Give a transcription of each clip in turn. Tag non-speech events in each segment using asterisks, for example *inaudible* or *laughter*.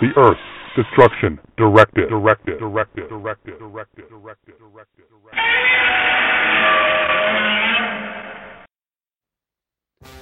the Earth Destruction Directive. Directive. Directive. Directive. Directive. Directive. Directive.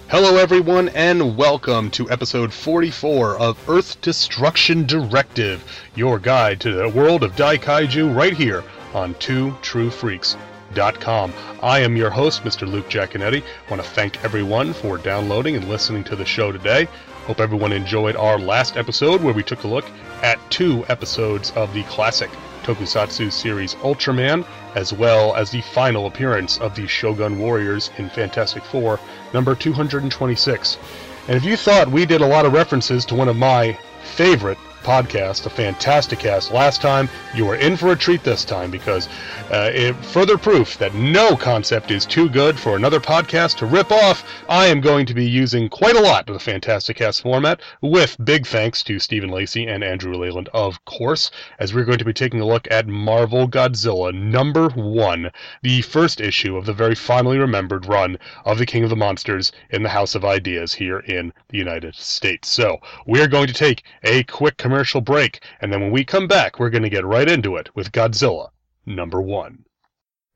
Hello, everyone, and welcome to episode 44 of Earth Destruction Directive, your guide to the world of Dai Daikaiju right here on Two True Freaks. I am your host, Mr. Luke Giaconetti. I want to thank everyone for downloading and listening to the show today. Hope everyone enjoyed our last episode where we took a look at two episodes of the classic Tokusatsu series Ultraman, as well as the final appearance of the Shogun Warriors in Fantastic Four, number 226. And if you thought we did a lot of references to one of my favorite podcast, a Fantasticast last time. You are in for a treat this time because uh, it, further proof that no concept is too good for another podcast to rip off. I am going to be using quite a lot of the Fantasticast format, with big thanks to Stephen Lacey and Andrew Leyland, of course, as we're going to be taking a look at Marvel Godzilla number one, the first issue of the very fondly remembered run of the King of the Monsters in the House of Ideas here in the United States. So we're going to take a quick commercial commercial break, and then when we come back, we're going to get right into it with Godzilla number one.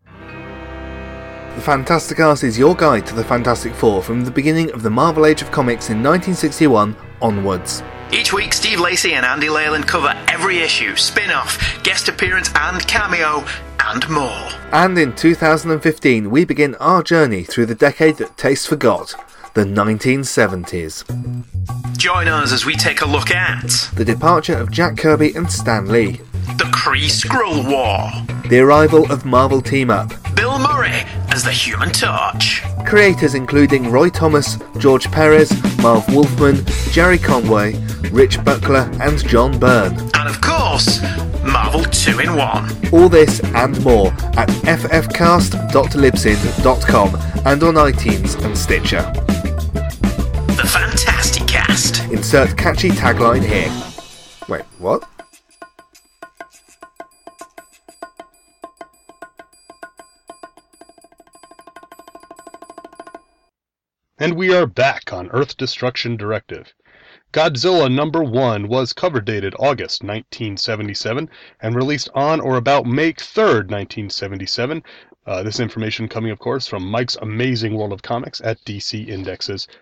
The Fantasticast is your guide to the Fantastic Four from the beginning of the Marvel Age of Comics in 1961 onwards. Each week, Steve Lacey and Andy Leyland cover every issue, spin off, guest appearance, and cameo, and more. And in 2015, we begin our journey through the decade that taste forgot the 1970s. Join us as we take a look at the departure of Jack Kirby and Stan Lee, the Kree Skrull War, the arrival of Marvel Team Up, Bill Murray as the Human Torch, creators including Roy Thomas, George Perez, Marv Wolfman, Jerry Conway, Rich Buckler, and John Byrne, and of course, Marvel 2 in 1. All this and more at ffcast.libsyn.com and on iTunes and Stitcher. The Fantasticast. Insert catchy tagline here. Wait, what? And we are back on Earth Destruction Directive. Godzilla number 1 was cover dated August 1977 and released on or about May 3rd, 1977. Uh, this information coming, of course, from Mike's Amazing World of Comics at DCIndexes.com.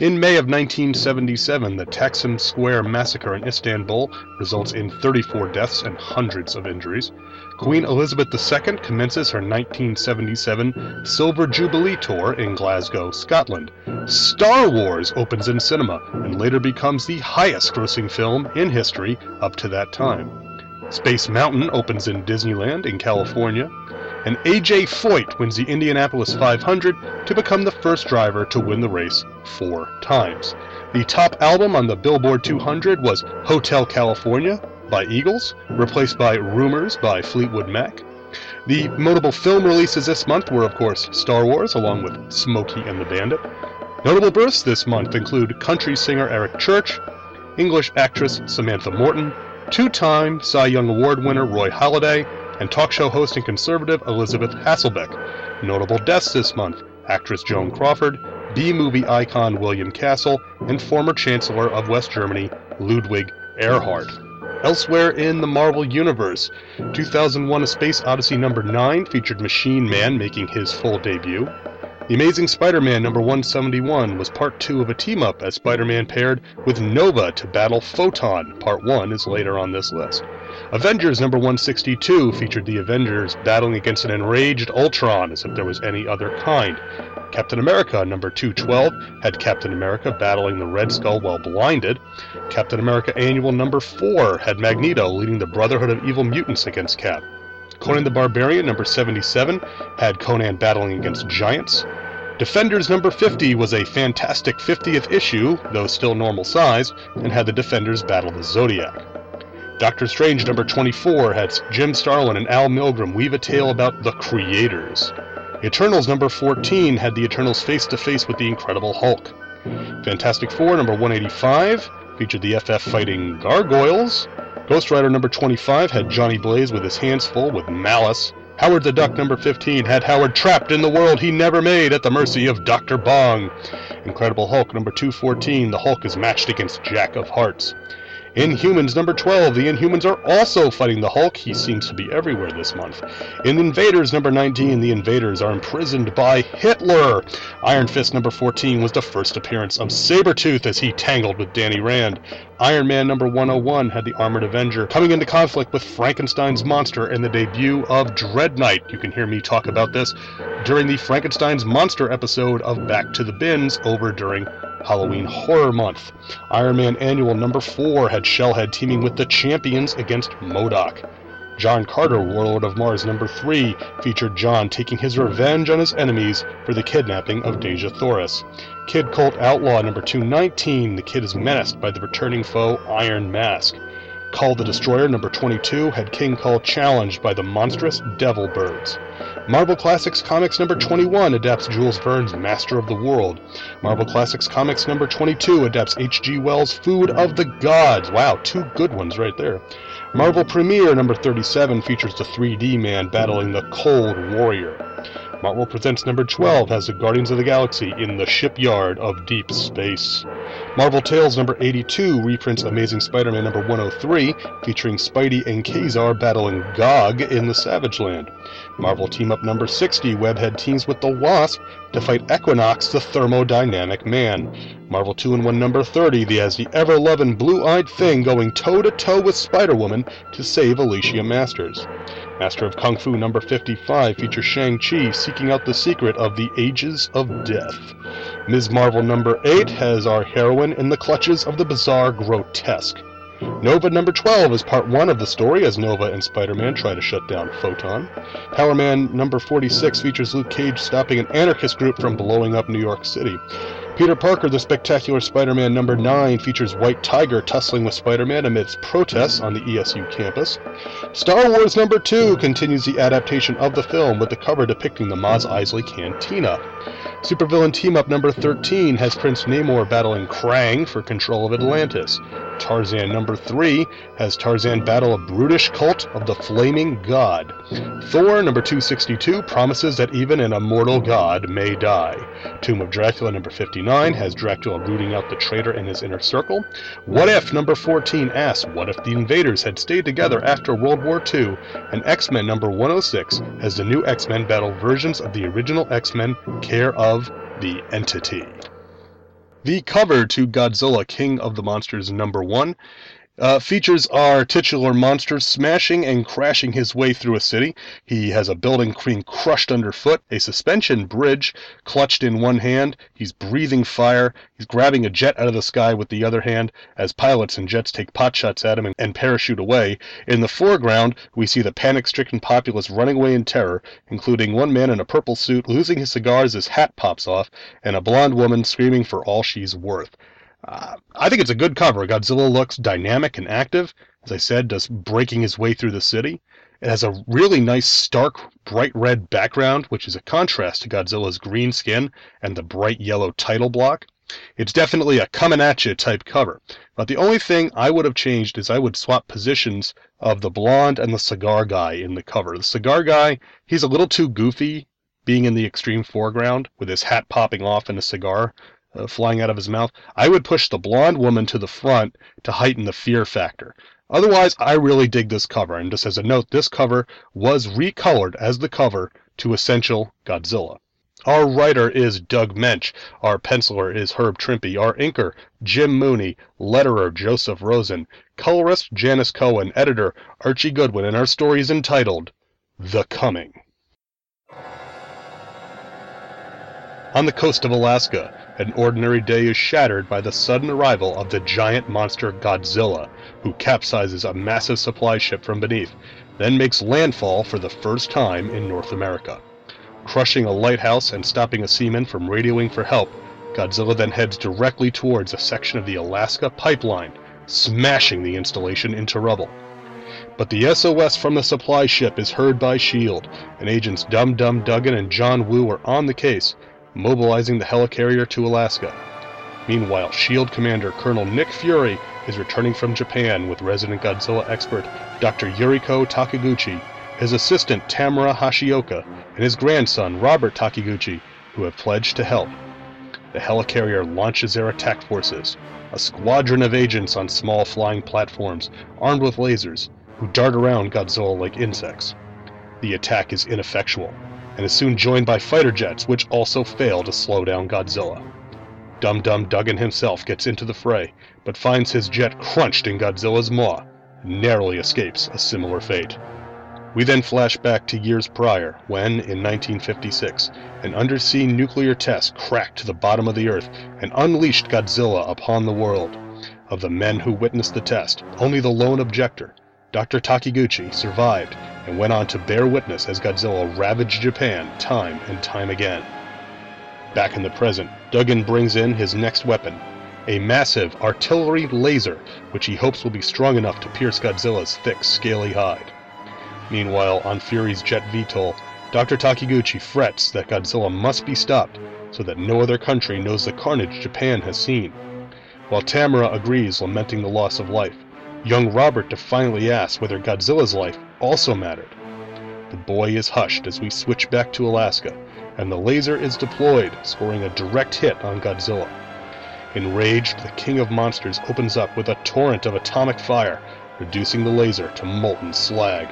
In May of 1977, the Taksim Square massacre in Istanbul results in 34 deaths and hundreds of injuries. Queen Elizabeth II commences her 1977 Silver Jubilee Tour in Glasgow, Scotland. Star Wars opens in cinema and later becomes the highest grossing film in history up to that time. Space Mountain opens in Disneyland in California. And AJ Foyt wins the Indianapolis 500 to become the first driver to win the race four times. The top album on the Billboard 200 was Hotel California by Eagles, replaced by Rumors by Fleetwood Mac. The notable film releases this month were, of course, Star Wars, along with Smokey and the Bandit. Notable births this month include country singer Eric Church, English actress Samantha Morton, two time Cy Young Award winner Roy Halladay, and talk show host and conservative Elisabeth Hasselbeck. Notable deaths this month actress Joan Crawford, B movie icon William Castle, and former Chancellor of West Germany Ludwig Erhard. Elsewhere in the Marvel Universe, 2001 A Space Odyssey number 9 featured Machine Man making his full debut. The Amazing Spider Man number 171 was part 2 of a team up as Spider Man paired with Nova to battle Photon. Part 1 is later on this list. Avengers number 162 featured the Avengers battling against an enraged Ultron as if there was any other kind. Captain America number 212 had Captain America battling the Red Skull while blinded. Captain America Annual number 4 had Magneto leading the Brotherhood of Evil Mutants against Cap. Conan the Barbarian number 77 had Conan battling against giants. Defenders number 50 was a fantastic 50th issue, though still normal size, and had the Defenders battle the Zodiac. Doctor Strange number 24 had Jim Starlin and Al Milgrom weave a tale about the Creators. Eternals number 14 had the Eternals face to face with the Incredible Hulk. Fantastic Four number 185 featured the FF fighting Gargoyles. Ghost Rider number 25 had Johnny Blaze with his hands full with Malice. Howard the Duck number 15 had Howard trapped in the world he never made at the mercy of Dr. Bong. Incredible Hulk number 214, the Hulk is matched against Jack of Hearts. Inhumans number 12. The Inhumans are also fighting the Hulk. He seems to be everywhere this month. In Invaders number 19, the Invaders are imprisoned by Hitler. Iron Fist number 14 was the first appearance of Sabretooth as he tangled with Danny Rand. Iron Man number 101 had the Armored Avenger coming into conflict with Frankenstein's monster in the debut of Dread Knight. You can hear me talk about this during the Frankenstein's monster episode of Back to the Bins over during Halloween Horror Month. Iron Man Annual number 4 had Shellhead teaming with the Champions against MODOK. John Carter, Warlord of Mars number 3, featured John taking his revenge on his enemies for the kidnapping of Dejah Thoris. Kid Colt Outlaw number 219, the kid is menaced by the returning foe Iron Mask. Kull the Destroyer number 22 had King Kull challenged by the monstrous Devil Birds. Marvel Classics Comics number 21 adapts Jules Verne's Master of the World. Marvel Classics Comics number 22 adapts H.G. Wells' Food of the Gods. Wow, two good ones right there. Marvel Premiere number 37 features the 3D man battling the Cold Warrior. Marvel Presents number 12 has the Guardians of the Galaxy in the shipyard of deep space. Marvel Tales number 82 reprints Amazing Spider Man number 103, featuring Spidey and Ka-Zar battling Gog in the Savage Land. Marvel Team Up number 60, Webhead teams with the Wasp to fight Equinox, the thermodynamic man. Marvel 2 in 1 number 30, the has the ever loving blue eyed thing going toe to toe with Spider Woman to save Alicia Masters. Master of Kung Fu number 55 features Shang-Chi seeking out the secret of the Ages of Death. Ms. Marvel number 8 has our heroine in the clutches of the bizarre grotesque. Nova number 12 is part 1 of the story as Nova and Spider-Man try to shut down Photon. Power Man number 46 features Luke Cage stopping an anarchist group from blowing up New York City. Peter Parker, the Spectacular Spider Man number 9, features White Tiger tussling with Spider Man amidst protests on the ESU campus. Star Wars number 2 continues the adaptation of the film with the cover depicting the Mos Eisley Cantina. Supervillain Team Up number 13 has Prince Namor battling Krang for control of Atlantis. Tarzan number 3 has Tarzan battle a brutish cult of the Flaming God. Thor number 262 promises that even an immortal god may die. Tomb of Dracula number 59 has Dracula rooting out the traitor in his inner circle. What If number 14 asks what if the invaders had stayed together after World War II. And X Men number 106 has the new X Men battle versions of the original X Men care of the Entity. The cover to Godzilla King of the Monsters number 1 uh, features our titular monster smashing and crashing his way through a city. He has a building being crushed underfoot, a suspension bridge clutched in one hand. He's breathing fire. He's grabbing a jet out of the sky with the other hand as pilots and jets take pot shots at him and, and parachute away. In the foreground, we see the panic stricken populace running away in terror, including one man in a purple suit losing his cigar as his hat pops off, and a blonde woman screaming for all she's worth. Uh, I think it's a good cover. Godzilla looks dynamic and active. As I said, just breaking his way through the city. It has a really nice, stark, bright red background, which is a contrast to Godzilla's green skin and the bright yellow title block. It's definitely a coming at you type cover. But the only thing I would have changed is I would swap positions of the blonde and the cigar guy in the cover. The cigar guy, he's a little too goofy being in the extreme foreground with his hat popping off and a cigar uh, flying out of his mouth. I would push the blonde woman to the front to heighten the fear factor. Otherwise, I really dig this cover. And just as a note, this cover was recolored as the cover to Essential Godzilla. Our writer is Doug Moench. Our penciler is Herb Trimpe. Our inker, Jim Mooney. Letterer, Joseph Rosen. Colorist, Janice Cohen. Editor, Archie Goodwin. And our story is entitled The Coming. On the coast of Alaska, an ordinary day is shattered by the sudden arrival of the giant monster Godzilla, who capsizes a massive supply ship from beneath, then makes landfall for the first time in North America. crushing a lighthouse and stopping a seaman from radioing for help, Godzilla then heads directly towards a section of the Alaska pipeline, smashing the installation into rubble. But the SOS from the supply ship is heard by S.H.I.E.L.D., and agents Dum Dum Dugan and John Woo are on the case, mobilizing the helicarrier to Alaska. Meanwhile, S.H.I.E.L.D. Commander Colonel Nick Fury is returning from Japan with resident Godzilla expert Dr. Yuriko Takiguchi, his assistant Tamura Hashioka, and his grandson Robert Takiguchi, who have pledged to help. The helicarrier launches their attack forces, a squadron of agents on small flying platforms, armed with lasers, who dart around Godzilla like insects. The attack is ineffectual, and is soon joined by fighter jets, which also fail to slow down Godzilla. Dum Dum Dugan himself gets into the fray, but finds his jet crunched in Godzilla's maw, and narrowly escapes a similar fate. We then flash back to years prior, when, in 1956, an undersea nuclear test cracked to the bottom of the Earth and unleashed Godzilla upon the world. Of the men who witnessed the test, only the lone objector, Dr. Takiguchi, survived and went on to bear witness as Godzilla ravaged Japan time and time again. Back in the present, Dugan brings in his next weapon, a massive artillery laser, which he hopes will be strong enough to pierce Godzilla's thick, scaly hide. Meanwhile, on Fury's jet VTOL, Dr. Takiguchi frets that Godzilla must be stopped so that no other country knows the carnage Japan has seen. While Tamura agrees, lamenting the loss of life, young Robert defiantly asks whether Godzilla's life also mattered. The boy is hushed as we switch back to Alaska, and the laser is deployed, scoring a direct hit on Godzilla. Enraged, the King of Monsters opens up with a torrent of atomic fire, reducing the laser to molten slag.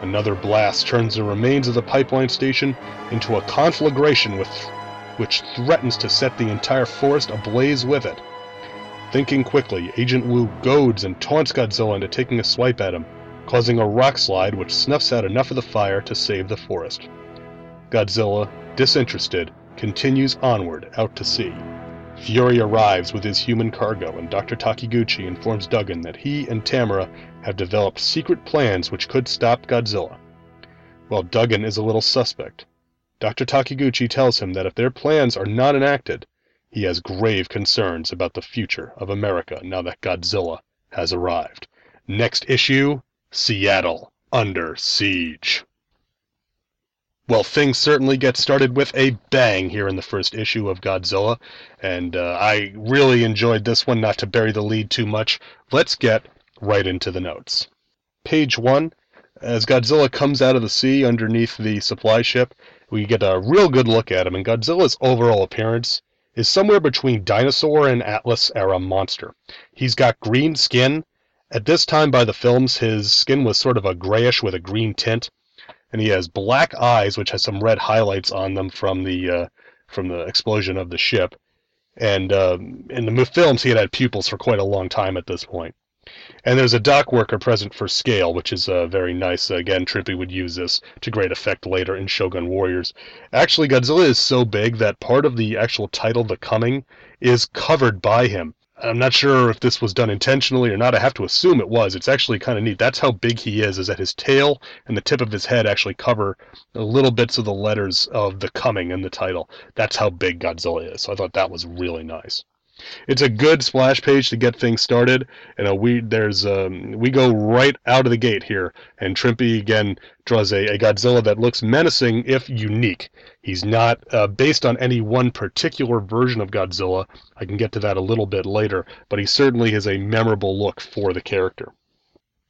Another blast turns the remains of the pipeline station into a conflagration with, which threatens to set the entire forest ablaze with it. Thinking quickly, Agent Wu goads and taunts Godzilla into taking a swipe at him, causing a rock slide which snuffs out enough of the fire to save the forest. Godzilla, disinterested, continues onward out to sea. Fury arrives with his human cargo, and Dr. Takiguchi informs Dugan that he and Tamara have developed secret plans which could stop Godzilla. While Dugan is a little suspect, Dr. Takiguchi tells him that if their plans are not enacted, he has grave concerns about the future of America now that Godzilla has arrived. Next issue Seattle under siege. Well, things certainly get started with a bang here in the first issue of Godzilla, and uh, I really enjoyed this one, not to bury the lead too much. Let's get right into the notes. Page 1 As Godzilla comes out of the sea underneath the supply ship, we get a real good look at him, and Godzilla's overall appearance is somewhere between dinosaur and Atlas era monster. He's got green skin. At this time by the films, his skin was sort of a grayish with a green tint and he has black eyes, which has some red highlights on them from the uh, from the explosion of the ship. And um, in the films, he had had pupils for quite a long time at this point. And there's a dock worker present for scale, which is uh, very nice. Again, Trimpe would use this to great effect later in Shogun Warriors. Actually, Godzilla is so big that part of the actual title, The Coming, is covered by him. I'm not sure if this was done intentionally or not. I have to assume it was. It's actually kind of neat. That's how big he is, is that his tail and the tip of his head actually cover little bits of the letters of the coming in the title. That's how big Godzilla is. So I thought that was really nice it's a good splash page to get things started. And uh, we there's um, we go right out of the gate here, and Trimpe again draws a, a Godzilla that looks menacing if unique. He's not uh, based on any one particular version of Godzilla. I can get to that a little bit later, but he certainly has a memorable look for the character.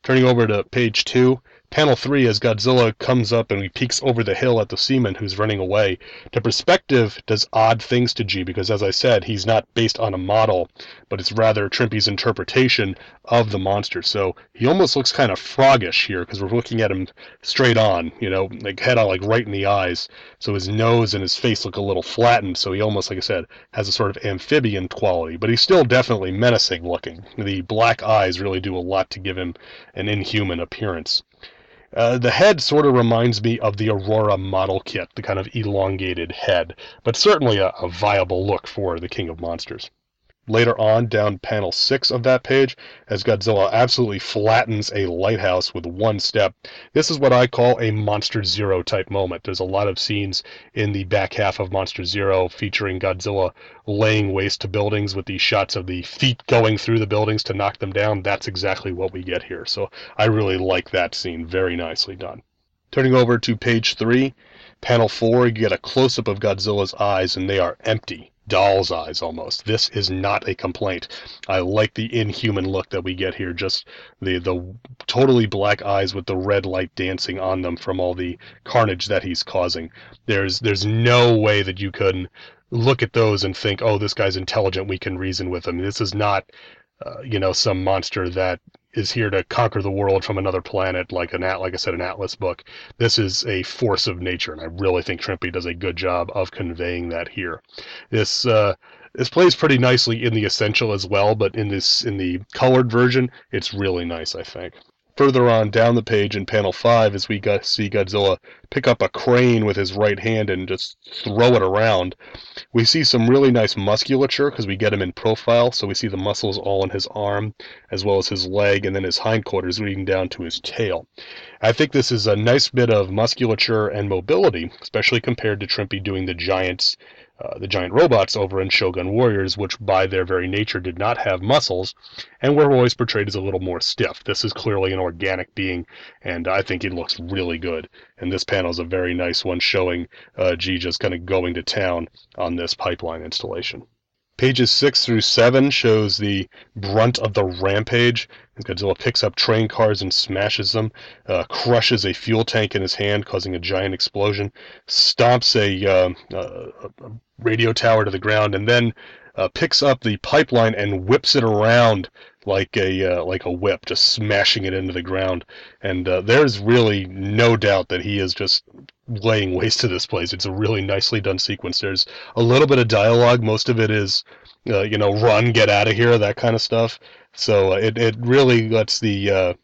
Turning over to page two, Panel 3 as Godzilla comes up and he peeks over the hill at the seaman who's running away. The perspective does odd things to G because, as I said, he's not based on a model, but it's rather Trimpe's interpretation of the monster. So he almost looks kind of froggish here because we're looking at him straight on, you know, like head on, like right in the eyes. So his nose and his face look a little flattened. So he almost, like I said, has a sort of amphibian quality, but he's still definitely menacing looking. The black eyes really do a lot to give him an inhuman appearance. Uh, the head sort of reminds me of the Aurora model kit, the kind of elongated head, but certainly a, a viable look for the King of Monsters. Later on down panel 6 of that page as Godzilla absolutely flattens a lighthouse with one step. This is what I call a Monster Zero type moment. There's a lot of scenes in the back half of Monster Zero featuring Godzilla laying waste to buildings with these shots of the feet going through the buildings to knock them down. That's exactly what we get here. So I really like that scene. Very nicely done. Turning over to page 3, panel 4, you get a close up of Godzilla's eyes and they are empty doll's eyes almost. This is not a complaint. I like the inhuman look that we get here. Just the the totally black eyes with the red light dancing on them from all the carnage that he's causing. There's there's no way that you can look at those and think, oh, this guy's intelligent. We can reason with him. This is not. Uh, you know, some monster that is here to conquer the world from another planet, like an at, like I said, an Atlas book. This is a force of nature, and I really think Trimpe does a good job of conveying that here. This uh, this plays pretty nicely in the essential as well, but in this in the colored version, it's really nice, I think. Further on down the page in panel 5, as we see Godzilla pick up a crane with his right hand and just throw it around, we see some really nice musculature because we get him in profile. So we see the muscles all in his arm, as well as his leg, and then his hindquarters leading down to his tail. I think this is a nice bit of musculature and mobility, especially compared to Trimpe doing the giants uh, the giant robots over in Shogun Warriors, which by their very nature did not have muscles and were always portrayed as a little more stiff. This is clearly an organic being, and I think it looks really good. And this panel is a very nice one showing uh, G just kind of going to town on this pipeline installation. Pages 6 through 7 shows the brunt of the rampage. Godzilla picks up train cars and smashes them, uh, crushes a fuel tank in his hand, causing a giant explosion, stomps a, uh, a radio tower to the ground, and then uh, picks up the pipeline and whips it around like a uh, like a whip, just smashing it into the ground. And uh, there's really no doubt that he is just laying waste to this place. It's a really nicely done sequence. There's a little bit of dialogue. Most of it is, uh, you know, run, get out of here, that kind of stuff. So uh, it it really lets the uh,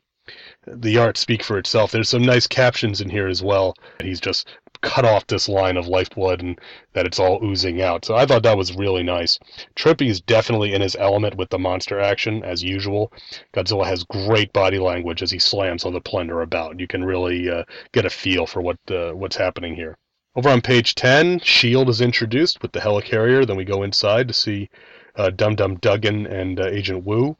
the art speak for itself. There's some nice captions in here as well. He's just cut off this line of lifeblood and that it's all oozing out. So I thought that was really nice. Trimpe is definitely in his element with the monster action as usual. Godzilla has great body language as he slams on the plunder about. You can really uh, get a feel for what uh, what's happening here. Over on page 10, Shield is introduced with the helicarrier. Then we go inside to see uh, Dum Dum Dugan and uh, Agent Wu.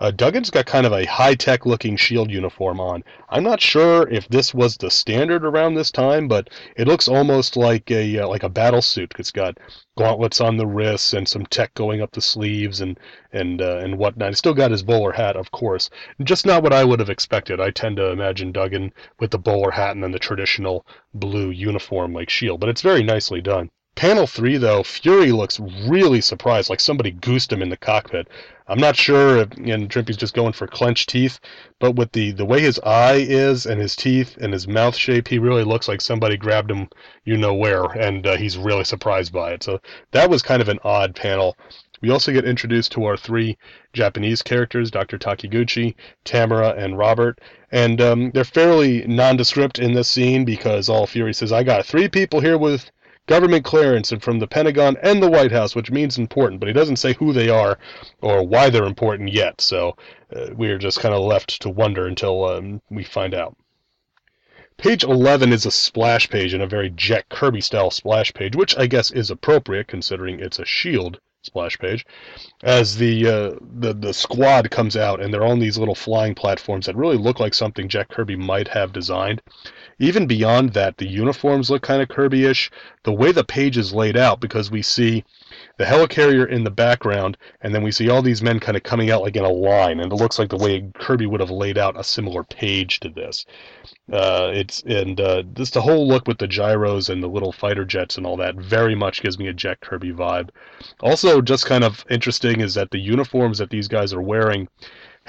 Uh, Dugan's got kind of a high tech looking shield uniform on. I'm not sure if this was the standard around this time, but it looks almost like a uh, like a battle suit. It's got gauntlets on the wrists and some tech going up the sleeves and and uh, and whatnot. He's still got his bowler hat, of course. Just not what I would have expected. I tend to imagine Dugan with the bowler hat and then the traditional blue uniform like Shield, but it's very nicely done. Panel 3, though, Fury looks really surprised, like somebody goosed him in the cockpit. I'm not sure if and Trimpe's just going for clenched teeth, but with the, the way his eye is and his teeth and his mouth shape, he really looks like somebody grabbed him you know where, and uh, he's really surprised by it. So that was kind of an odd panel. We also get introduced to our three Japanese characters, Dr. Takiguchi, Tamara, and Robert. And um, they're fairly nondescript in this scene because all Fury says, I got three people here with government clearance and from the Pentagon and the White House, which means important, but he doesn't say who they are or why they're important yet. So uh, we're just kind of left to wonder until um, we find out. Page 11 is a splash page and a very Jack Kirby style splash page, which I guess is appropriate considering it's a shield splash page as the uh, the the squad comes out and they're on these little flying platforms that really look like something Jack Kirby might have designed. Even beyond that, the uniforms look kind of Kirby-ish. The way the page is laid out, because we see the helicarrier in the background, and then we see all these men kind of coming out like in a line, and it looks like the way Kirby would have laid out a similar page to this. Uh, it's and uh, just the whole look with the gyros and the little fighter jets and all that very much gives me a Jack Kirby vibe. Also, just kind of interesting is that the uniforms that these guys are wearing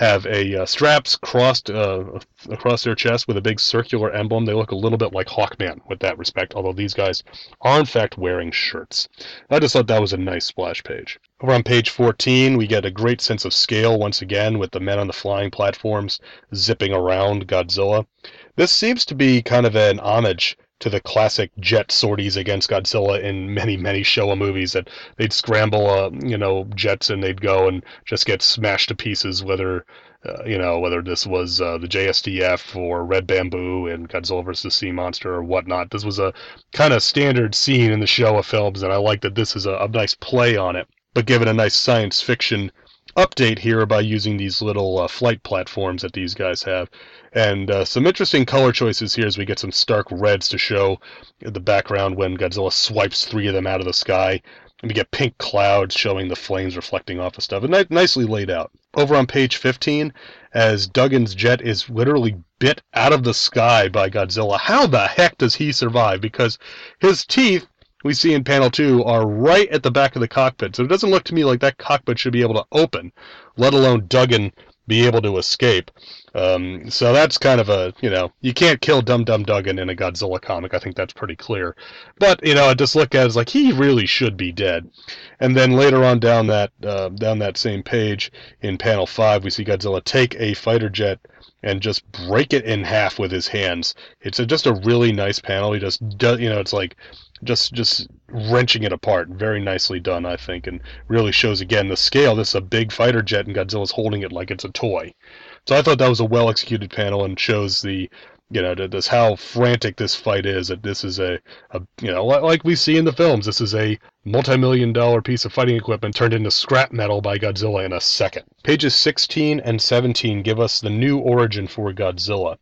have a uh, straps crossed uh, across their chest with a big circular emblem. They look a little bit like Hawkman with that respect, although these guys are in fact wearing shirts. I just thought that was a nice splash page. Over on page 14, we get a great sense of scale once again with the men on the flying platforms zipping around Godzilla. This seems to be kind of an homage to the classic jet sorties against Godzilla in many, many Showa movies that they'd scramble, uh, you know, jets and they'd go and just get smashed to pieces, whether, uh, you know, whether this was uh, the JSDF or Red Bamboo and Godzilla vs. Sea Monster or whatnot. This was a kind of standard scene in the Showa films, and I like that this is a, a nice play on it, but given a nice science fiction update here by using these little uh, flight platforms that these guys have. And uh, some interesting color choices here as we get some stark reds to show the background when Godzilla swipes three of them out of the sky. And we get pink clouds showing the flames reflecting off of stuff. And ni- nicely laid out. Over on page 15, as Dugan's jet is literally bit out of the sky by Godzilla, how the heck does he survive? Because his teeth we see in panel two are right at the back of the cockpit. So it doesn't look to me like that cockpit should be able to open, let alone Dugan be able to escape. Um, so that's kind of a, you know, you can't kill Dum Dum Dugan in a Godzilla comic. I think that's pretty clear. But, you know, I just look at it as like he really should be dead. And then later on down that uh, down that same page in panel five, we see Godzilla take a fighter jet and just break it in half with his hands. It's a, just a really nice panel. He just does, you know, it's like just just wrenching it apart. Very nicely done, I think, and really shows again the scale. This is a big fighter jet, and Godzilla's holding it like it's a toy. So I thought that was a well executed panel and shows the you know this how frantic this fight is. That this is a, a you know like we see in the films. This is a multi-million dollar piece of fighting equipment turned into scrap metal by Godzilla in a second. Pages 16 and 17 give us the new origin for Godzilla.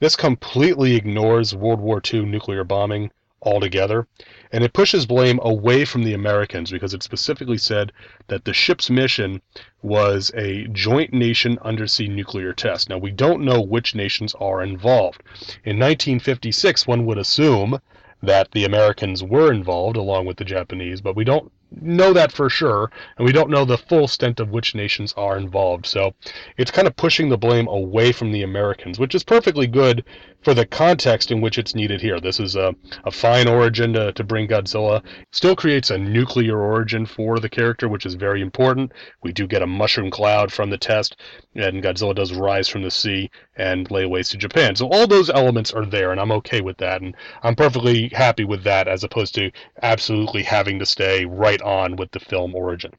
This completely ignores World War II nuclear bombing altogether. And it pushes blame away from the Americans because it specifically said that the ship's mission was a joint nation undersea nuclear test. Now, we don't know which nations are involved. In 1956, one would assume that the Americans were involved along with the Japanese, but we don't know that for sure, and we don't know the full extent of which nations are involved. So it's kind of pushing the blame away from the Americans, which is perfectly good for the context in which it's needed here. This is a, a fine origin to, to bring Godzilla. Still creates a nuclear origin for the character, which is very important. We do get a mushroom cloud from the test, and Godzilla does rise from the sea and lay waste to Japan. So all those elements are there, and I'm okay with that, and I'm perfectly happy with that as opposed to absolutely having to stay right on with the film origin.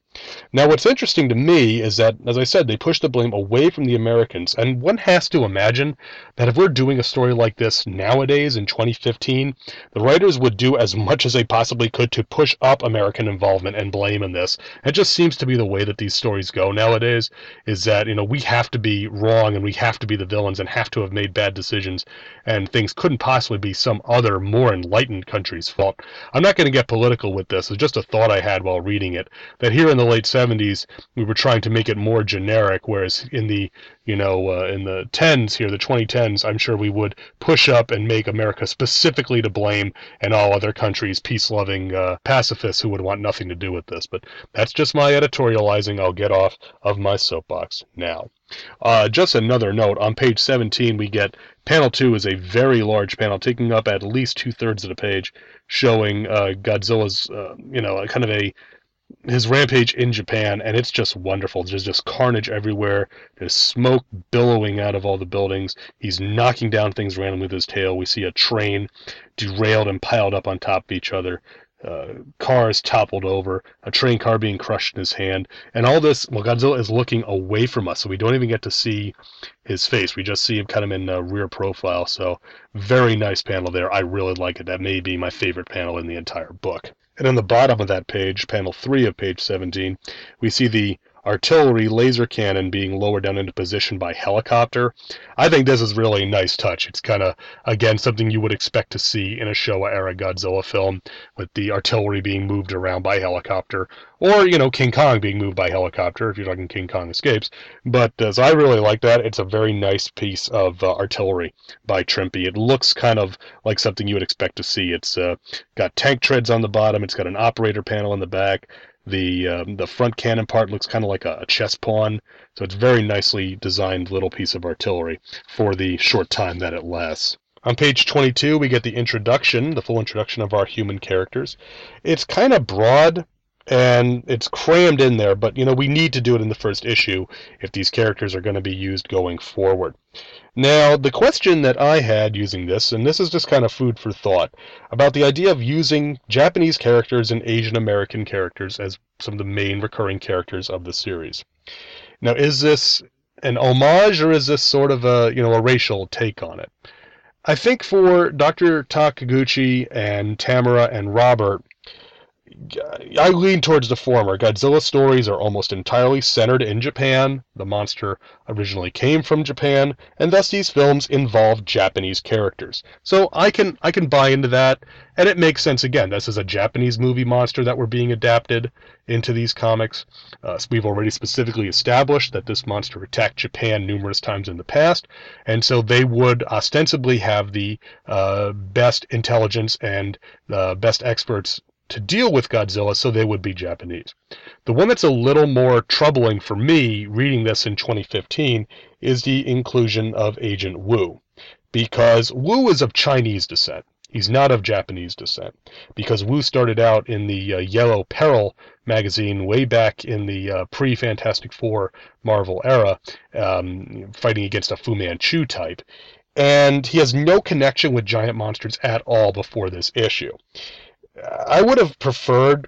Now, what's interesting to me is that, as I said, they push the blame away from the Americans, and one has to imagine that if we're doing a story like this nowadays in 2015, the writers would do as much as they possibly could to push up American involvement and blame in this. It just seems to be the way that these stories go nowadays, is that, you know, we have to be wrong and we have to be the villains and have to have made bad decisions, and things couldn't possibly be some other, more enlightened country's fault. I'm not going to get political with this. It's just a thought I had while reading it, that here in the late 70s, we were trying to make it more generic, whereas in the you know, uh, in the 10s here, the 2010s, I'm sure we would push up and make America specifically to blame and all other countries peace loving uh, pacifists who would want nothing to do with this. But that's just my editorializing. I'll get off of my soapbox now. Uh, just another note on page 17, we get panel 2 is a very large panel, taking up at least two thirds of the page, showing uh, Godzilla's, uh, you know, kind of a his rampage in Japan, and it's just wonderful. There's just carnage everywhere. There's smoke billowing out of all the buildings. He's knocking down things randomly with his tail. We see a train derailed and piled up on top of each other. Uh, cars toppled over, a train car being crushed in his hand, and all this while Godzilla is looking away from us, so we don't even get to see his face. We just see him kind of in uh, rear profile. So, very nice panel there. I really like it. That may be my favorite panel in the entire book. And on the bottom of that page, panel 3 of page 17, we see the artillery laser cannon being lowered down into position by helicopter. I think this is really a nice touch. It's kind of, again, something you would expect to see in a Showa era Godzilla film with the artillery being moved around by helicopter, or, you know, King Kong being moved by helicopter if you're talking King Kong Escapes. But uh, so I really like that. It's a very nice piece of uh, artillery by Trimpe. It looks kind of like something you would expect to see. It's uh, got tank treads on the bottom, it's got an operator panel in the back. The um, the front cannon part looks kind of like a, chess pawn, so it's very nicely designed little piece of artillery for the short time that it lasts. On page 22, we get the introduction, the full introduction of our human characters. It's kind of broad and it's crammed in there, but you know, we need to do it in the first issue if these characters are going to be used going forward. Now, the question that I had using this, and this is just kind of food for thought, about the idea of using Japanese characters and Asian American characters as some of the main recurring characters of the series. Now, is this an homage or is this sort of a, you know, a racial take on it? I think for Dr. Takiguchi and Tamara and Robert, I lean towards the former. Godzilla stories are almost entirely centered in Japan. The monster originally came from Japan, and thus these films involve Japanese characters. So I can I can buy into that, and it makes sense. Again, this is a Japanese movie monster that we're being adapted into these comics. Uh, we've already specifically established that this monster attacked Japan numerous times in the past, and so they would ostensibly have the uh, best intelligence and uh, best experts to deal with Godzilla, so they would be Japanese. The one that's a little more troubling for me reading this in 2015 is the inclusion of Agent Wu, because Wu is of Chinese descent. He's not of Japanese descent because Wu started out in the uh, Yellow Peril magazine way back in the uh, pre Fantastic Four Marvel era, um, fighting against a Fu Manchu type. And he has no connection with giant monsters at all before this issue. I would have preferred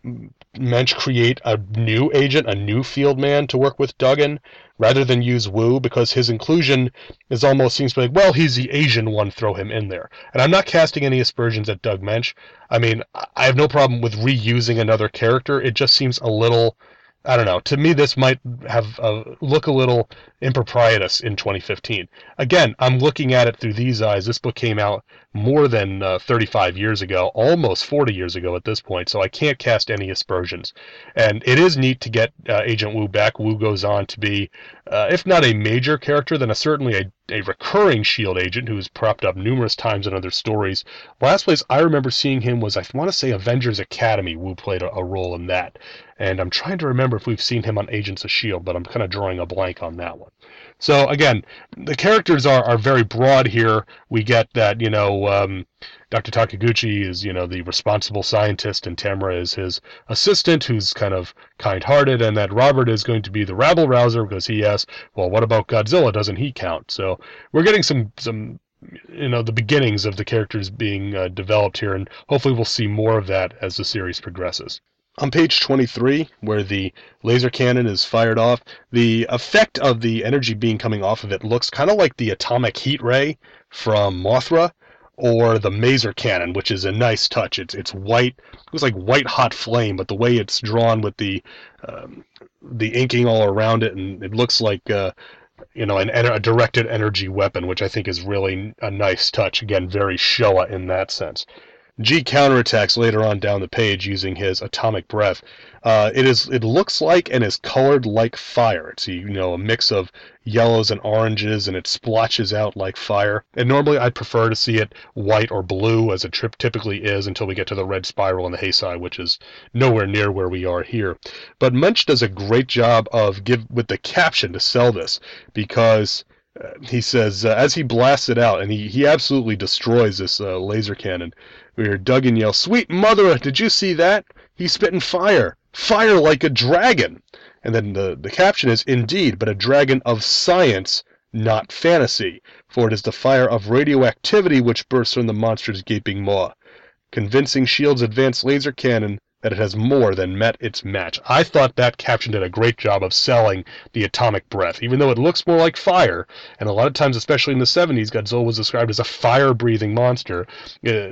Moench create a new agent, a new field man to work with Dugan, rather than use Wu, because his inclusion is almost seems to be like, well, he's the Asian one, throw him in there. And I'm not casting any aspersions at Doug Moench. I mean, I have no problem with reusing another character. It just seems a little I don't know. To me, this might have uh, look a little improprietous in 2015. Again, I'm looking at it through these eyes. This book came out more than uh, 35 years ago, almost 40 years ago at this point, so I can't cast any aspersions. And it is neat to get uh, Agent Wu back. Wu goes on to be, uh, if not a major character, then a, certainly a, a recurring Shield agent who's propped up numerous times in other stories. Last place I remember seeing him was, I want to say, Avengers Academy. Wu played a, a role in that and I'm trying to remember if we've seen him on Agents of S.H.I.E.L.D., but I'm kind of drawing a blank on that one. So, again, the characters are, are very broad here. We get that, you know, um, Dr. Takiguchi is, you know, the responsible scientist, and Tamara is his assistant, who's kind of kind-hearted, and that Robert is going to be the rabble rouser because he asks, well, what about Godzilla? Doesn't he count? So we're getting some some you know the beginnings of the characters being uh, developed here, and hopefully we'll see more of that as the series progresses. On page 23, where the laser cannon is fired off, the effect of the energy beam coming off of it looks kind of like the atomic heat ray from Mothra or the maser cannon, which is a nice touch. It's it's white, it looks like white hot flame, but the way it's drawn with the um, the inking all around it, and it looks like uh, you know an, a directed energy weapon, which I think is really a nice touch. Again, very Showa in that sense. G counterattacks later on down the page using his atomic breath. Uh, it is it looks like and is colored like fire. It's you know a mix of yellows and oranges, and it splotches out like fire. And normally I'd prefer to see it white or blue, as it trip typically is, until we get to the red spiral in the Heisei, which is nowhere near where we are here. But Moench does a great job of give with the caption to sell this because. Uh, he says uh, as he blasts it out, and he, he absolutely destroys this uh, laser cannon. We hear Dugan yell, Sweet mother, did you see that? He's spitting fire. Fire like a dragon. And then the, the caption is, Indeed, but a dragon of science, not fantasy, for it is the fire of radioactivity which bursts from the monster's gaping maw. Convincing Shield's advanced laser cannon that it has more than met its match. I thought that caption did a great job of selling the atomic breath, even though it looks more like fire. And a lot of times, especially in the 70s, Godzilla was described as a fire breathing monster. Uh,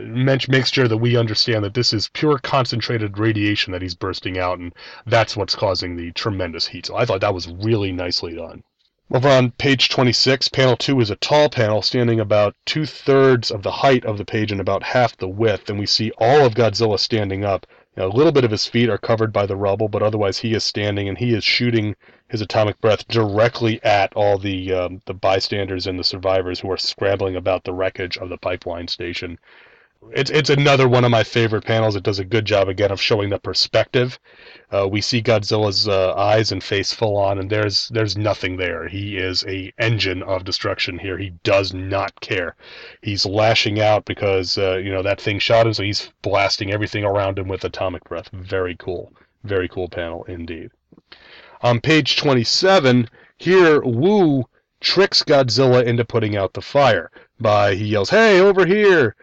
makes sure that we understand that this is pure concentrated radiation that he's bursting out, and that's what's causing the tremendous heat. So I thought that was really nicely done. Over on page 26, panel 2 is a tall panel standing about two thirds of the height of the page and about half the width, and we see all of Godzilla standing up you know, a little bit of his feet are covered by the rubble, but otherwise he is standing and he is shooting his atomic breath directly at all the um, the bystanders and the survivors who are scrambling about the wreckage of the pipeline station it's it's another one of my favorite panels. It does a good job again of showing the perspective. Uh, we see Godzilla's uh, eyes and face full on, and there's there's nothing there. He is a engine of destruction here. He does not care. He's lashing out because uh, you know that thing shot him, so he's blasting everything around him with atomic breath. Very cool, Very cool panel indeed. On page 27, here Wu tricks Godzilla into putting out the fire by he yells, "Hey, over here!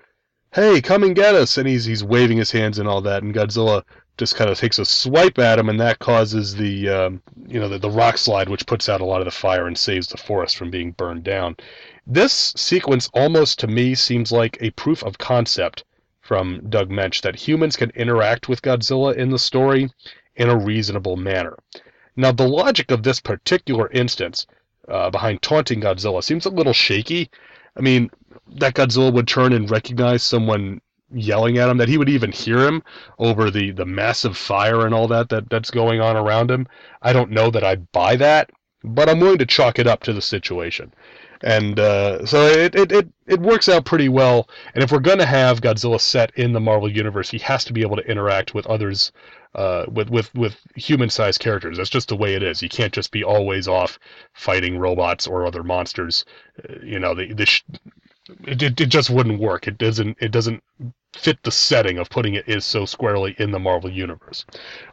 Hey, come and get us!" And he's he's waving his hands and all that, and Godzilla just kind of takes a swipe at him, and that causes the um, you know the, the rock slide, which puts out a lot of the fire and saves the forest from being burned down. This sequence almost to me seems like a proof of concept from Doug Moench that humans can interact with Godzilla in the story in a reasonable manner. Now, the logic of this particular instance uh, behind taunting Godzilla seems a little shaky. I mean, that Godzilla would turn and recognize someone yelling at him, that he would even hear him over the, the massive fire and all that, that that's going on around him. I don't know that I'd buy that, but I'm willing to chalk it up to the situation. And uh, so it, it, it, it works out pretty well. And if we're going to have Godzilla set in the Marvel Universe, he has to be able to interact with others, uh, with, with, with human sized characters. That's just the way it is. He can't just be always off fighting robots or other monsters. Uh, you know, the, the sh- it, it, it just wouldn't work. It doesn't it doesn't fit the setting of putting it is so squarely in the Marvel universe.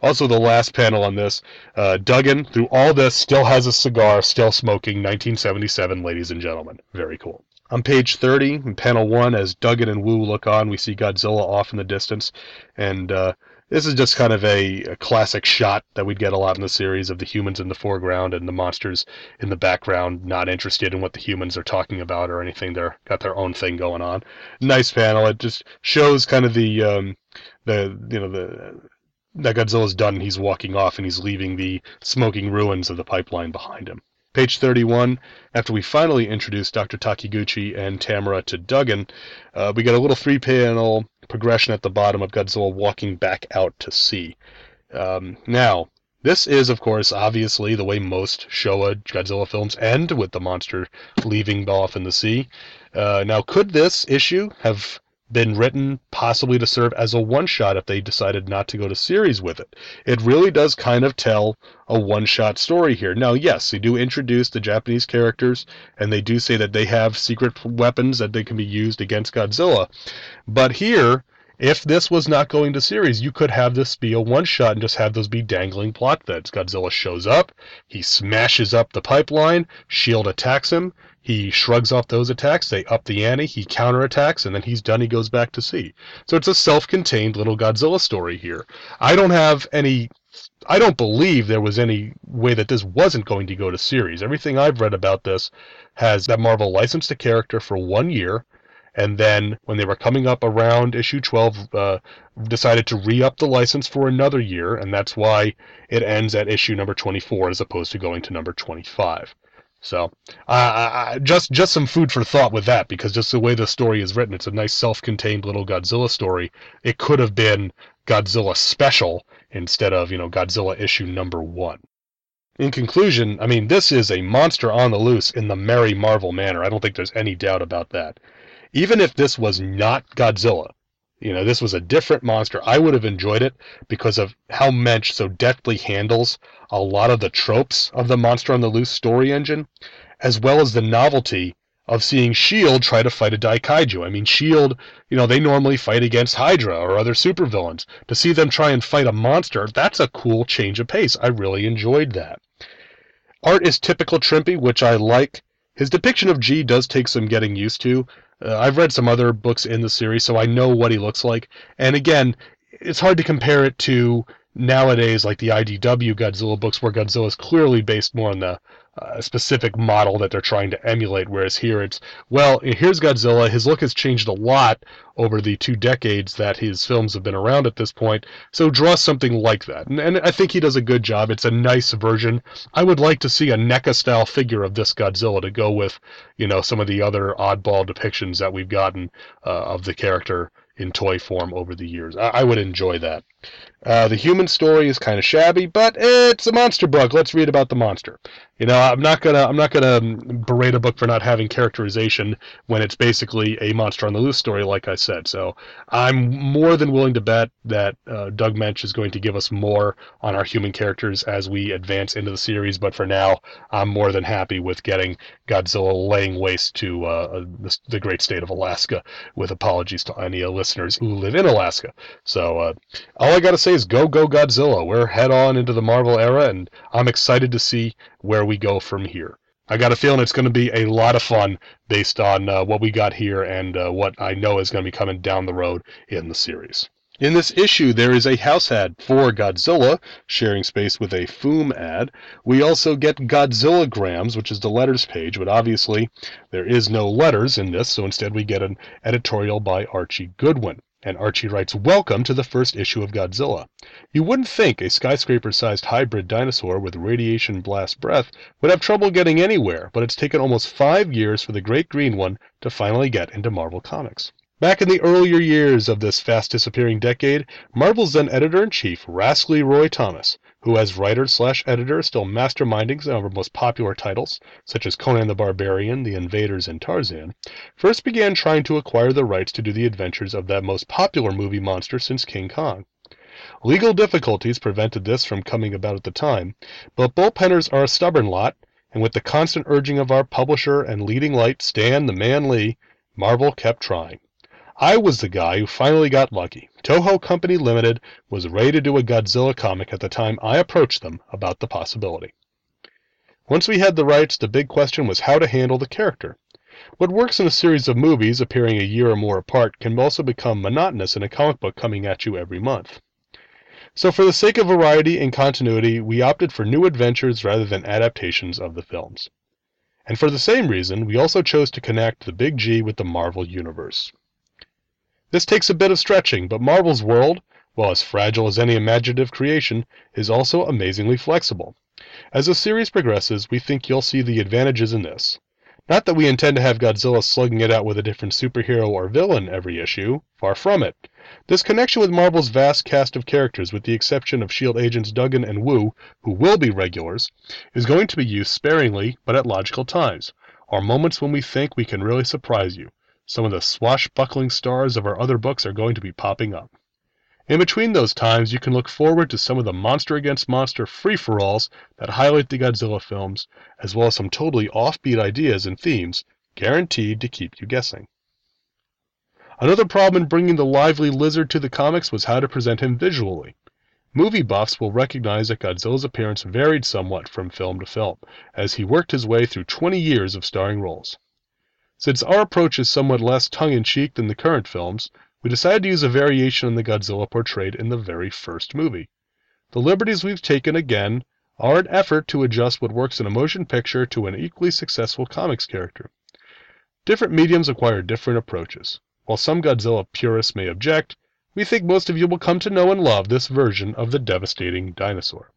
Also, the last panel on this, uh, Dugan through all this still has a cigar, still smoking. 1977, ladies and gentlemen, very cool. On page 30, in panel one, as Dugan and Woo look on, we see Godzilla off in the distance, and uh, this is just kind of a, a, classic shot that we'd get a lot in the series of the humans in the foreground and the monsters in the background, not interested in what the humans are talking about or anything. They're got their own thing going on. Nice panel. It just shows kind of the um, the you know the that Godzilla's done. He's walking off and he's leaving the smoking ruins of the pipeline behind him. Page 31, after we finally introduce Dr. Takiguchi and Tamara to Dugan, uh, we get a little three panel progression at the bottom of Godzilla walking back out to sea. Um, now, this is, of course, obviously the way most Showa Godzilla films end, with the monster leaving off in the sea. Uh, now, could this issue have been written possibly to serve as a one shot if they decided not to go to series with it. It really does kind of tell a one shot story here. Now, yes, they do introduce the Japanese characters and they do say that they have secret weapons that they can be used against Godzilla. But here, if this was not going to series, you could have this be a one shot and just have those be dangling plot threads. Godzilla shows up, he smashes up the pipeline, Shield attacks him, he shrugs off those attacks, they up the ante, he counterattacks, and then he's done, he goes back to sea. So it's a self contained little Godzilla story here. I don't have any I don't believe there was any way that this wasn't going to go to series. Everything I've read about this has that Marvel licensed a character for one year, and then when they were coming up around issue 12, uh, decided to re-up the license for another year, and that's why it ends at issue number 24 as opposed to going to number 25. So, uh, just just some food for thought with that, because just the way the story is written, it's a nice self-contained little Godzilla story. It could have been Godzilla special instead of you know Godzilla issue number one. In conclusion, I mean, this is a monster on the loose in the merry Marvel manner. I don't think there's any doubt about that. Even if this was not Godzilla, you know, this was a different monster. I would have enjoyed it because of how Moench so deftly handles a lot of the tropes of the Monster on the Loose story engine, as well as the novelty of seeing Shield try to fight a Daikaiju. I mean, Shield, you know, they normally fight against Hydra or other supervillains. To see them try and fight a monster, that's a cool change of pace. I really enjoyed that. Art is typical Trimpe, which I like. His depiction of G does take some getting used to. Uh, I've read some other books in the series, so I know what he looks like. And again, it's hard to compare it to nowadays, like the IDW Godzilla books, where Godzilla is clearly based more on the a specific model that they're trying to emulate. Whereas here it's, well, here's Godzilla. His look has changed a lot over the two decades that his films have been around at this point. So draw something like that. And, and I think he does a good job. It's a nice version. I would like to see a NECA style figure of this Godzilla to go with, you know, some of the other oddball depictions that we've gotten uh, of the character in toy form over the years. I, I would enjoy that. Uh, the human story is kind of shabby, but it's a monster book. Let's read about the monster. You know, I'm not gonna I'm not gonna berate a book for not having characterization when it's basically a monster on the loose story, like I said. So I'm more than willing to bet that uh, Doug Moench is going to give us more on our human characters as we advance into the series. But for now, I'm more than happy with getting Godzilla laying waste to uh, the, the great state of Alaska. With apologies to any listeners listeners who live in Alaska. So uh, all I got to say is go, go Godzilla. We're head on into the Marvel era, and I'm excited to see where we go from here. I got a feeling it's going to be a lot of fun based on uh, what we got here and uh, what I know is going to be coming down the road in the series. In this issue, there is a house ad for Godzilla, sharing space with a Foom ad. We also get Godzilla grams, which is the letters page, but obviously there is no letters in this, so instead we get an editorial by Archie Goodwin. And Archie writes, Welcome to the first issue of Godzilla. You wouldn't think a skyscraper sized hybrid dinosaur with radiation blast breath would have trouble getting anywhere, but it's taken almost five years for the great green one to finally get into Marvel Comics. Back in the earlier years of this fast disappearing decade, Marvel's then editor in chief, rascally Roy Thomas, who as writer slash editor is still masterminding some of our most popular titles, such as Conan the Barbarian, The Invaders, and Tarzan, first began trying to acquire the rights to do the adventures of that most popular movie monster since King Kong. Legal difficulties prevented this from coming about at the time, but bullpenners are a stubborn lot, and with the constant urging of our publisher and leading light, Stan the Man Lee, Marvel kept trying. I was the guy who finally got lucky. Toho Company Limited was ready to do a Godzilla comic at the time I approached them about the possibility. Once we had the rights, the big question was how to handle the character. What works in a series of movies appearing a year or more apart can also become monotonous in a comic book coming at you every month. So, for the sake of variety and continuity, we opted for new adventures rather than adaptations of the films. And for the same reason, we also chose to connect the Big G with the Marvel Universe. This takes a bit of stretching, but Marvel's world, while as fragile as any imaginative creation, is also amazingly flexible. As the series progresses, we think you'll see the advantages in this. Not that we intend to have Godzilla slugging it out with a different superhero or villain every issue, far from it. This connection with Marvel's vast cast of characters, with the exception of S.H.I.E.L.D. agents Dugan and Woo, who will be regulars, is going to be used sparingly but at logical times, or moments when we think we can really surprise you. Some of the swashbuckling stars of our other books are going to be popping up. In between those times, you can look forward to some of the monster against monster free for alls that highlight the Godzilla films, as well as some totally offbeat ideas and themes, guaranteed to keep you guessing. Another problem in bringing the lively lizard to the comics was how to present him visually. Movie buffs will recognize that Godzilla's appearance varied somewhat from film to film, as he worked his way through 20 years of starring roles. Since our approach is somewhat less tongue in cheek than the current films, we decided to use a variation on the Godzilla portrayed in the very first movie. The liberties we've taken, again, are an effort to adjust what works in a motion picture to an equally successful comics character. Different mediums acquire different approaches. While some Godzilla purists may object, we think most of you will come to know and love this version of the devastating dinosaur.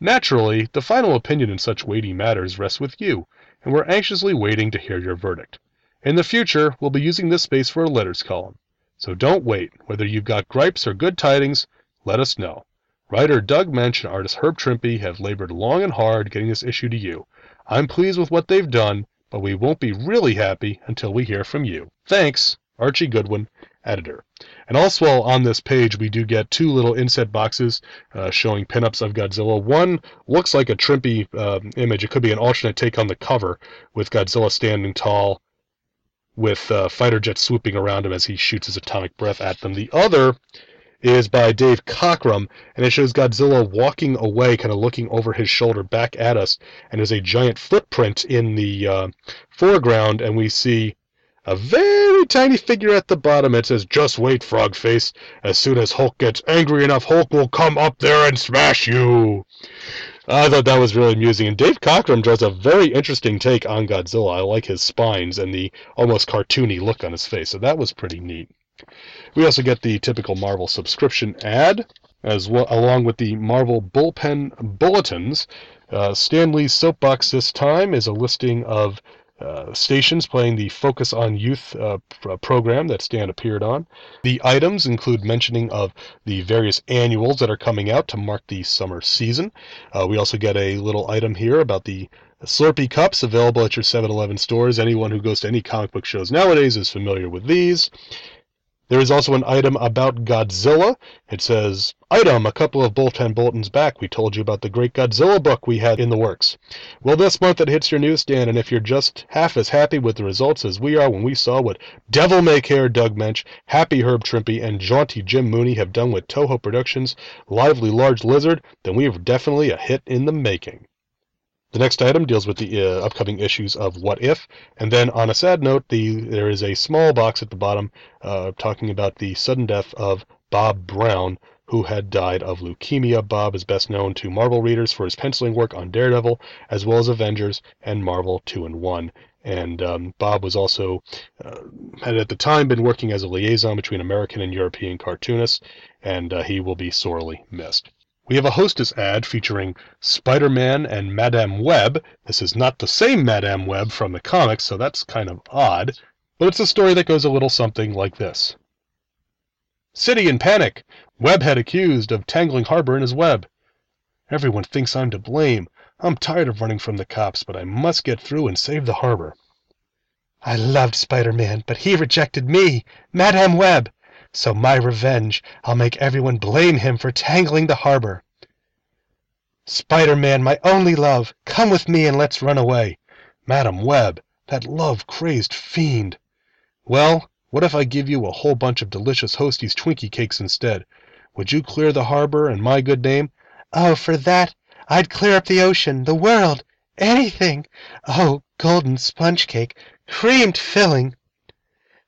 Naturally, the final opinion in such weighty matters rests with you, and we're anxiously waiting to hear your verdict. In the future, we'll be using this space for a letters column. So don't wait. Whether you've got gripes or good tidings, let us know. Writer Doug Moench and artist Herb Trimpe have labored long and hard getting this issue to you. I'm pleased with what they've done, but we won't be really happy until we hear from you. Thanks, Archie Goodwin, editor. And also on this page, we do get two little inset boxes uh, showing pinups of Godzilla. One looks like a Trimpe uh, image. It could be an alternate take on the cover with Godzilla standing tall with uh, fighter jets swooping around him as he shoots his atomic breath at them. The other is by Dave Cockrum, and it shows Godzilla walking away, kind of looking over his shoulder back at us, and there's a giant footprint in the uh, foreground, and we see a very tiny figure at the bottom. It says, Just wait, frog face. As soon as Hulk gets angry enough, Hulk will come up there and smash you. I thought that was really amusing. And Dave Cockrum does a very interesting take on Godzilla. I like his spines and the almost cartoony look on his face. So that was pretty neat. We also get the typical Marvel subscription ad, as well along with the Marvel bullpen bulletins. Uh, Stan Lee's soapbox this time is a listing of uh, stations playing the Focus on Youth uh, pr- program that Stan appeared on. The items include mentioning of the various annuals that are coming out to mark the summer season. Uh, we also get a little item here about the Slurpee cups available at your 7 Eleven stores. Anyone who goes to any comic book shows nowadays is familiar with these. There is also an item about Godzilla. It says, Item, a couple of Bullpen Bulletins back, we told you about the great Godzilla book we had in the works. Well, this month it hits your newsstand, and if you're just half as happy with the results as we are when we saw what Devil May Care Doug Moench, Happy Herb Trimpe, and Jaunty Jim Mooney have done with Toho Productions' Lively Large Lizard, then we are definitely a hit in the making. The next item deals with the uh, upcoming issues of What If, and then on a sad note, the there is a small box at the bottom uh, talking about the sudden death of Bob Brown, who had died of leukemia. Bob is best known to Marvel readers for his penciling work on Daredevil, as well as Avengers and Marvel Two-in-One. And um, Bob was also, uh, had at the time been working as a liaison between American and European cartoonists, and uh, he will be sorely missed. We have a hostess ad featuring Spider Man and Madame Web. This is not the same Madame Web from the comics, so that's kind of odd. But it's a story that goes a little something like this City in panic! Webhead accused of tangling Harbor in his web. Everyone thinks I'm to blame. I'm tired of running from the cops, but I must get through and save the harbor. I loved Spider Man, but he rejected me, Madame Web. So my revenge, I'll make everyone blame him for tangling the harbor. Spider Man, my only love, come with me and let's run away. Madam Web, that love crazed fiend. Well, what if I give you a whole bunch of delicious Hostess Twinkie cakes instead? Would you clear the harbor and my good name? Oh, for that, I'd clear up the ocean, the world, anything. Oh, golden sponge cake, creamed filling.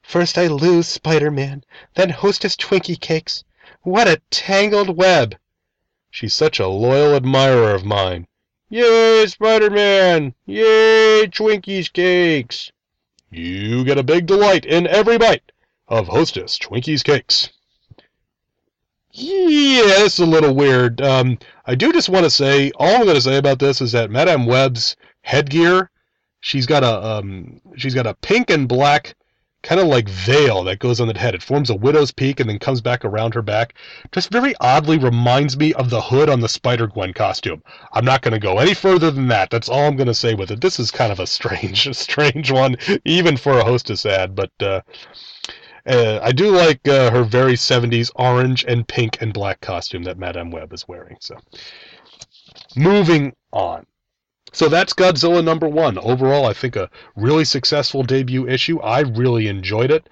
First I lose Spider Man, then Hostess Twinkie Cakes. What a tangled web! She's such a loyal admirer of mine. Yay, Spider Man! Yay, Twinkies Cakes! You get a big delight in every bite of Hostess Twinkies Cakes. Yeah, this is a little weird. Um, I do just want to say, all I'm going to say about this is that Madame Web's headgear, she's got a um, she's got a pink and black kind of like veil that goes on the head. It forms a widow's peak and then comes back around her back. Just very oddly reminds me of the hood on the Spider Gwen costume. I'm not going to go any further than that. That's all I'm going to say with it. This is kind of a *laughs* strange, strange one, even for a hostess ad. But uh, uh, I do like uh, her very 70s orange and pink and black costume that Madame Web is wearing. So, moving on. So that's Godzilla number one. Overall, I think a really successful debut issue. I really enjoyed it,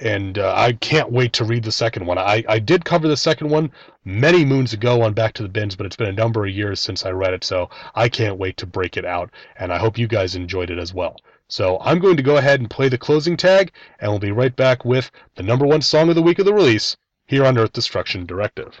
and uh, I can't wait to read the second one. I, I did cover the second one many moons ago on Back to the Bins, but it's been a number of years since I read it, so I can't wait to break it out, and I hope you guys enjoyed it as well. So I'm going to go ahead and play the closing tag, and we'll be right back with the number one song of the week of the release here on Earth Destruction Directive.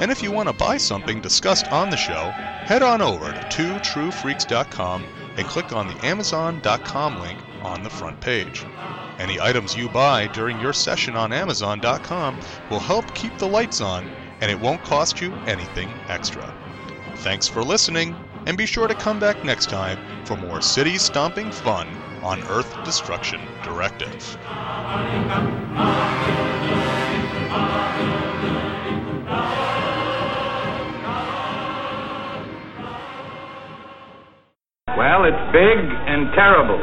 And if you want to buy something discussed on the show, head on over to twotruefreaks.com and click on the amazon.com link on the front page. Any items you buy during your session on amazon.com will help keep the lights on and it won't cost you anything extra. Thanks for listening and be sure to come back next time for more city stomping fun on Earth Destruction Directive. Well, it's big and terrible.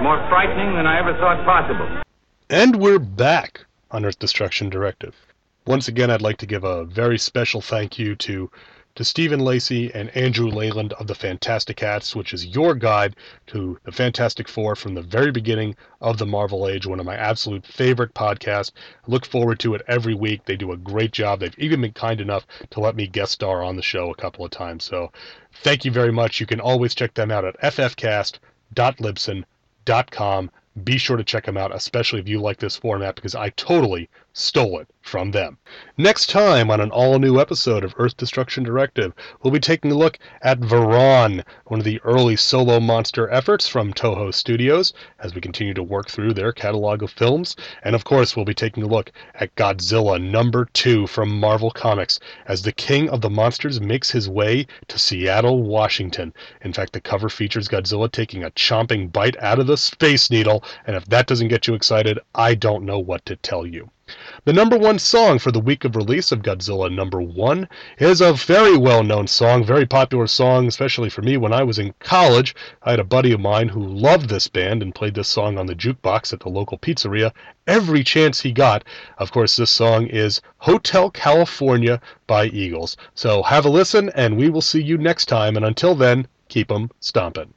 More frightening than I ever thought possible. And we're back on Earth Destruction Directive. Once again, I'd like to give a very special thank you to to Stephen Lacey and Andrew Leyland of the Fantasticast, which is your guide to the Fantastic Four from the very beginning of the Marvel Age, one of my absolute favorite podcasts. I look forward to it every week. They do a great job. They've even been kind enough to let me guest star on the show a couple of times. So thank you very much. You can always check them out at ffcast.libsyn.com. Be sure to check them out, especially if you like this format, because I totally stole it from them. Next time on an all new episode of Earth Destruction Directive, we'll be taking a look at Varan, one of the early solo monster efforts from Toho Studios, as we continue to work through their catalog of films. And of course, we'll be taking a look at Godzilla number two from Marvel Comics, as the king of the monsters makes his way to Seattle, Washington. In fact, the cover features Godzilla taking a chomping bite out of the Space Needle, and if that doesn't get you excited, I don't know what to tell you. The number one song for the week of release of Godzilla number one is a very well known song, very popular song, especially for me when I was in college. I had a buddy of mine who loved this band and played this song on the jukebox at the local pizzeria every chance he got. Of course, this song is Hotel California by Eagles. So have a listen, and we will see you next time. And until then, keep 'em stomping.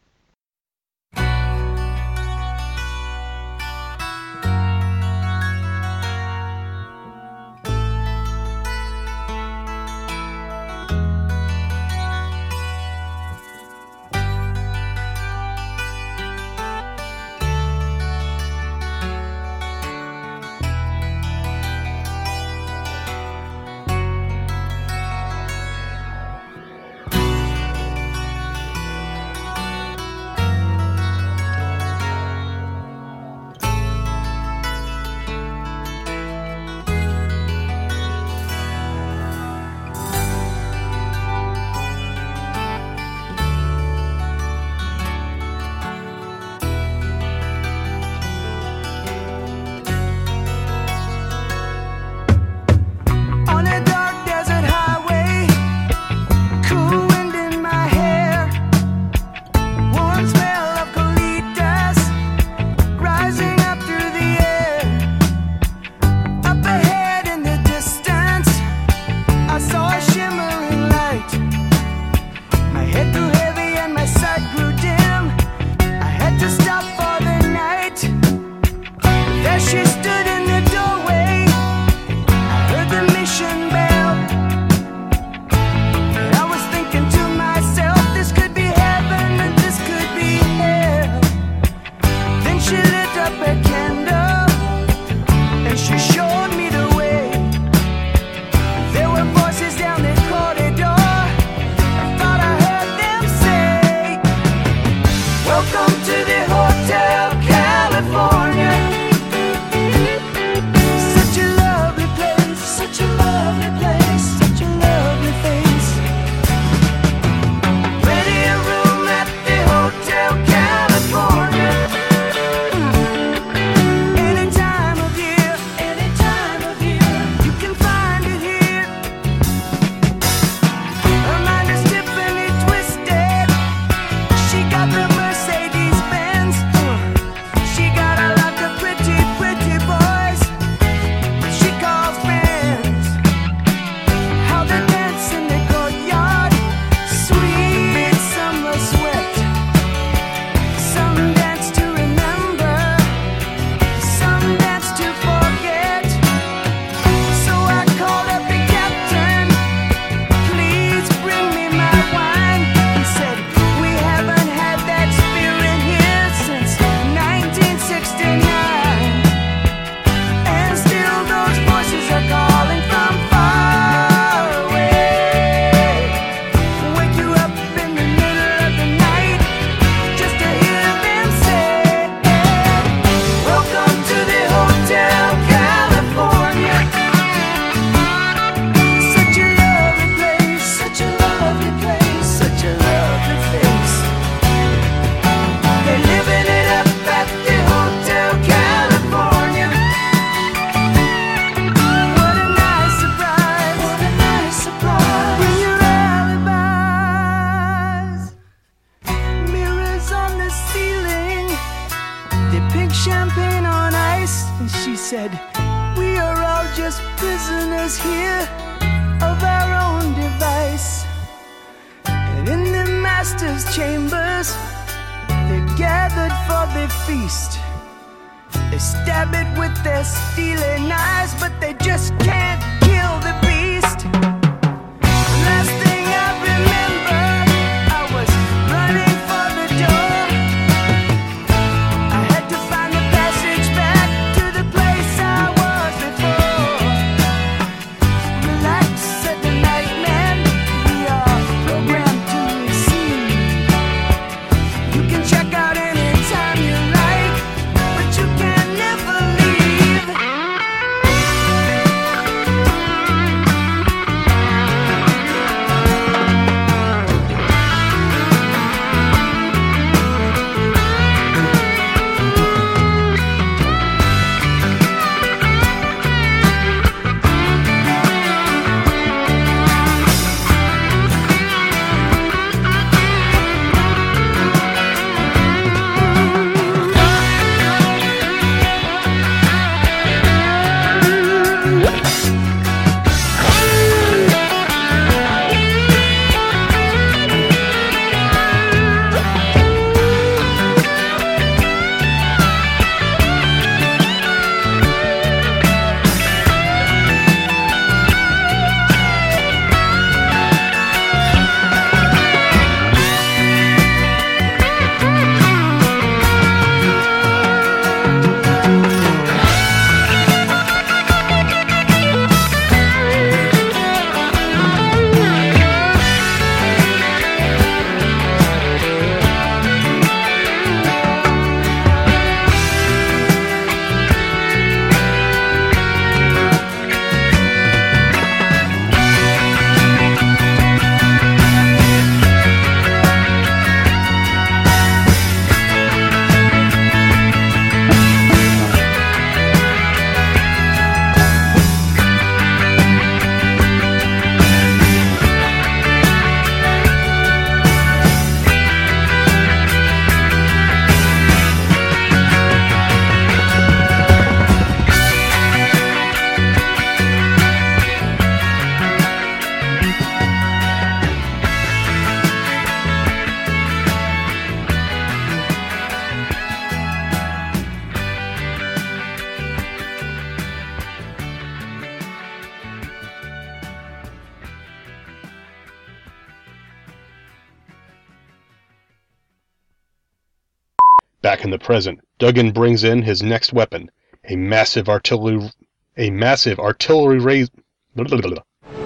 present, Dugan brings in his next weapon, a massive artillery a massive artillery raise.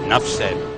Enough said.